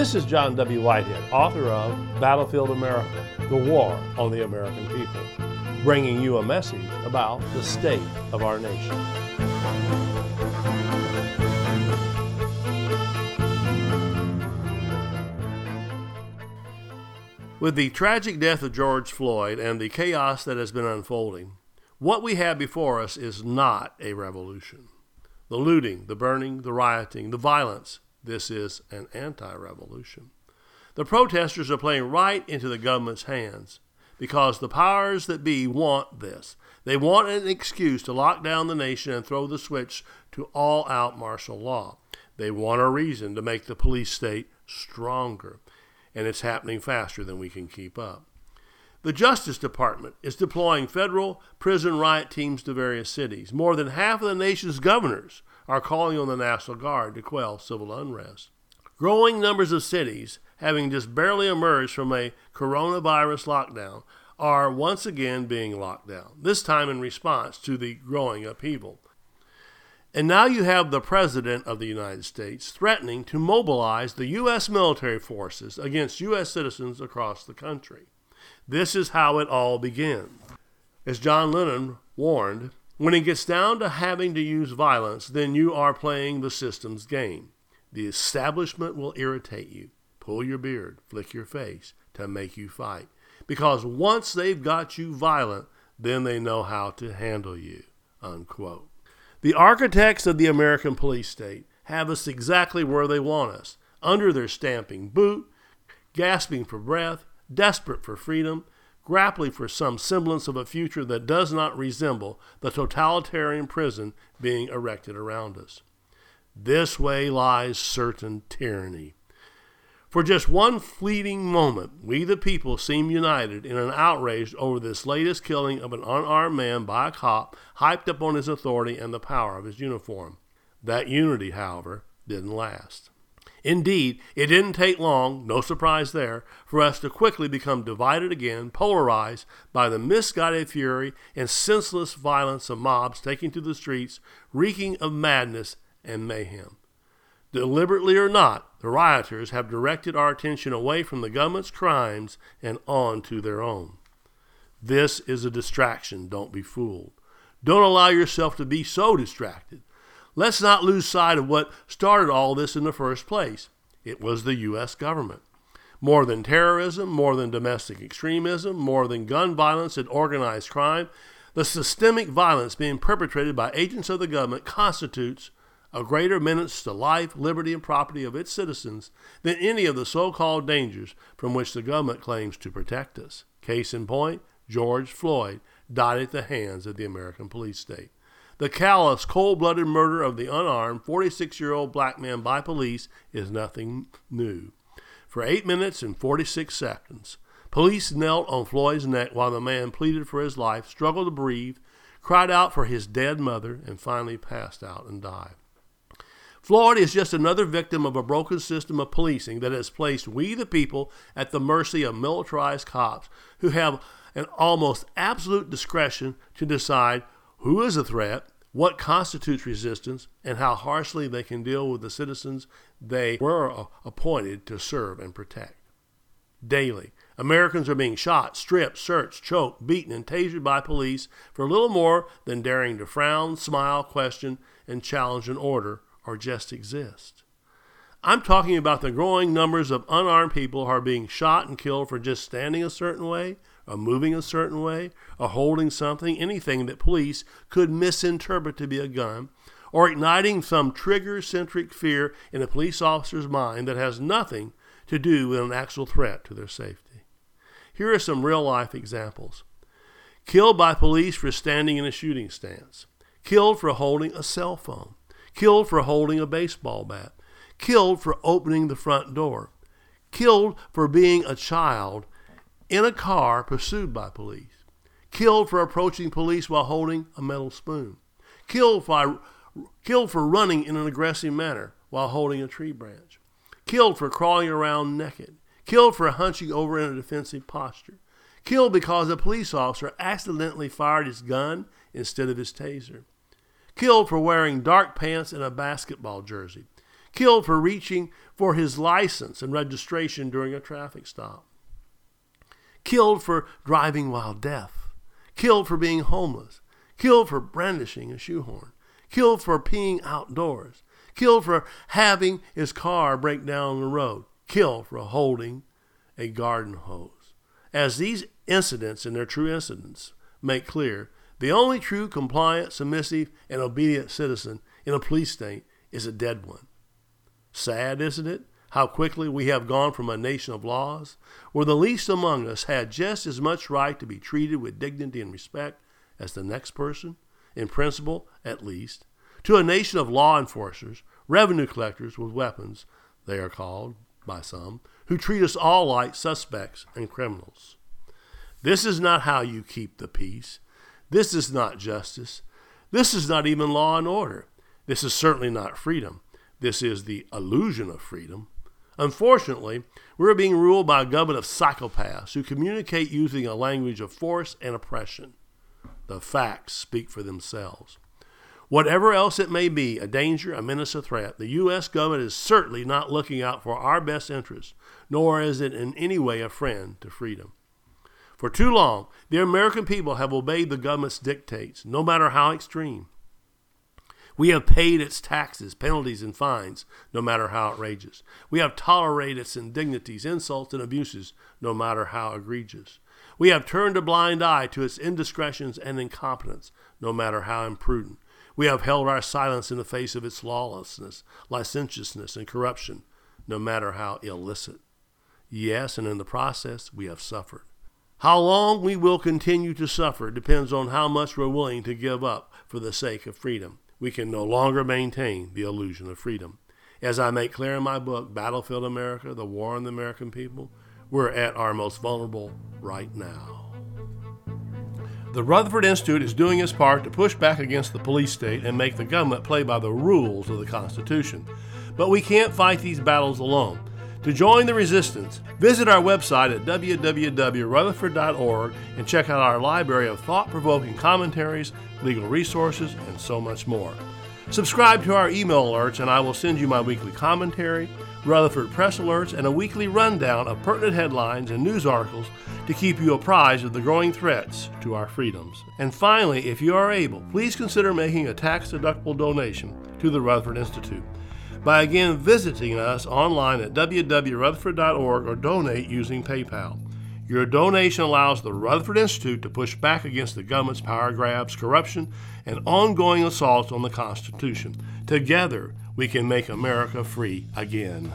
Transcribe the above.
This is John W. Whitehead, author of Battlefield America The War on the American People, bringing you a message about the state of our nation. With the tragic death of George Floyd and the chaos that has been unfolding, what we have before us is not a revolution. The looting, the burning, the rioting, the violence, this is an anti revolution. The protesters are playing right into the government's hands because the powers that be want this. They want an excuse to lock down the nation and throw the switch to all out martial law. They want a reason to make the police state stronger, and it's happening faster than we can keep up. The Justice Department is deploying federal prison riot teams to various cities. More than half of the nation's governors are calling on the National Guard to quell civil unrest. Growing numbers of cities, having just barely emerged from a coronavirus lockdown, are once again being locked down, this time in response to the growing upheaval. And now you have the President of the United States threatening to mobilize the U.S. military forces against U.S. citizens across the country. This is how it all begins. As John Lennon warned, when it gets down to having to use violence, then you are playing the system's game. The establishment will irritate you, pull your beard, flick your face to make you fight. Because once they've got you violent, then they know how to handle you. Unquote. The architects of the American police state have us exactly where they want us, under their stamping boot, gasping for breath, desperate for freedom, grappling for some semblance of a future that does not resemble the totalitarian prison being erected around us. This way lies certain tyranny. For just one fleeting moment, we the people seem united in an outrage over this latest killing of an unarmed man by a cop, hyped up on his authority and the power of his uniform. That unity, however, didn't last. Indeed, it didn't take long, no surprise there, for us to quickly become divided again, polarized by the misguided fury and senseless violence of mobs taking to the streets, reeking of madness and mayhem. Deliberately or not, the rioters have directed our attention away from the government's crimes and on to their own. This is a distraction, don't be fooled. Don't allow yourself to be so distracted. Let's not lose sight of what started all this in the first place. It was the U.S. government. More than terrorism, more than domestic extremism, more than gun violence and organized crime, the systemic violence being perpetrated by agents of the government constitutes a greater menace to life, liberty, and property of its citizens than any of the so called dangers from which the government claims to protect us. Case in point, George Floyd died at the hands of the American police state. The callous, cold blooded murder of the unarmed 46 year old black man by police is nothing new. For 8 minutes and 46 seconds, police knelt on Floyd's neck while the man pleaded for his life, struggled to breathe, cried out for his dead mother, and finally passed out and died. Floyd is just another victim of a broken system of policing that has placed we the people at the mercy of militarized cops who have an almost absolute discretion to decide who is a threat, what constitutes resistance, and how harshly they can deal with the citizens they were appointed to serve and protect. Daily, Americans are being shot, stripped, searched, choked, beaten, and tasered by police for little more than daring to frown, smile, question, and challenge an order or just exist. I'm talking about the growing numbers of unarmed people who are being shot and killed for just standing a certain way, or moving a certain way, or holding something, anything that police could misinterpret to be a gun, or igniting some trigger centric fear in a police officer's mind that has nothing to do with an actual threat to their safety. Here are some real life examples. Killed by police for standing in a shooting stance, killed for holding a cell phone, killed for holding a baseball bat, killed for opening the front door, killed for being a child in a car pursued by police, killed for approaching police while holding a metal spoon, killed for, killed for running in an aggressive manner while holding a tree branch, killed for crawling around naked, killed for hunching over in a defensive posture, killed because a police officer accidentally fired his gun instead of his taser, killed for wearing dark pants and a basketball jersey, killed for reaching for his license and registration during a traffic stop, killed for driving while deaf, killed for being homeless, killed for brandishing a shoehorn, killed for peeing outdoors, killed for having his car break down on the road, killed for holding a garden hose. As these incidents and their true incidents make clear, the only true compliant, submissive, and obedient citizen in a police state is a dead one. Sad, isn't it? How quickly we have gone from a nation of laws, where the least among us had just as much right to be treated with dignity and respect as the next person, in principle at least, to a nation of law enforcers, revenue collectors with weapons, they are called by some, who treat us all like suspects and criminals. This is not how you keep the peace. This is not justice. This is not even law and order. This is certainly not freedom. This is the illusion of freedom. Unfortunately, we're being ruled by a government of psychopaths who communicate using a language of force and oppression. The facts speak for themselves. Whatever else it may be, a danger, a menace, a threat, the U.S. government is certainly not looking out for our best interests, nor is it in any way a friend to freedom. For too long, the American people have obeyed the government's dictates, no matter how extreme. We have paid its taxes, penalties, and fines, no matter how outrageous. We have tolerated its indignities, insults, and abuses, no matter how egregious. We have turned a blind eye to its indiscretions and incompetence, no matter how imprudent. We have held our silence in the face of its lawlessness, licentiousness, and corruption, no matter how illicit. Yes, and in the process, we have suffered. How long we will continue to suffer depends on how much we're willing to give up for the sake of freedom. We can no longer maintain the illusion of freedom. As I make clear in my book, Battlefield America The War on the American People, we're at our most vulnerable right now. The Rutherford Institute is doing its part to push back against the police state and make the government play by the rules of the Constitution. But we can't fight these battles alone. To join the resistance, visit our website at www.rutherford.org and check out our library of thought provoking commentaries, legal resources, and so much more. Subscribe to our email alerts, and I will send you my weekly commentary, Rutherford press alerts, and a weekly rundown of pertinent headlines and news articles to keep you apprised of the growing threats to our freedoms. And finally, if you are able, please consider making a tax deductible donation to the Rutherford Institute by again visiting us online at www.rutherford.org or donate using PayPal. Your donation allows the Rutherford Institute to push back against the government's power grabs, corruption, and ongoing assaults on the Constitution. Together, we can make America free again.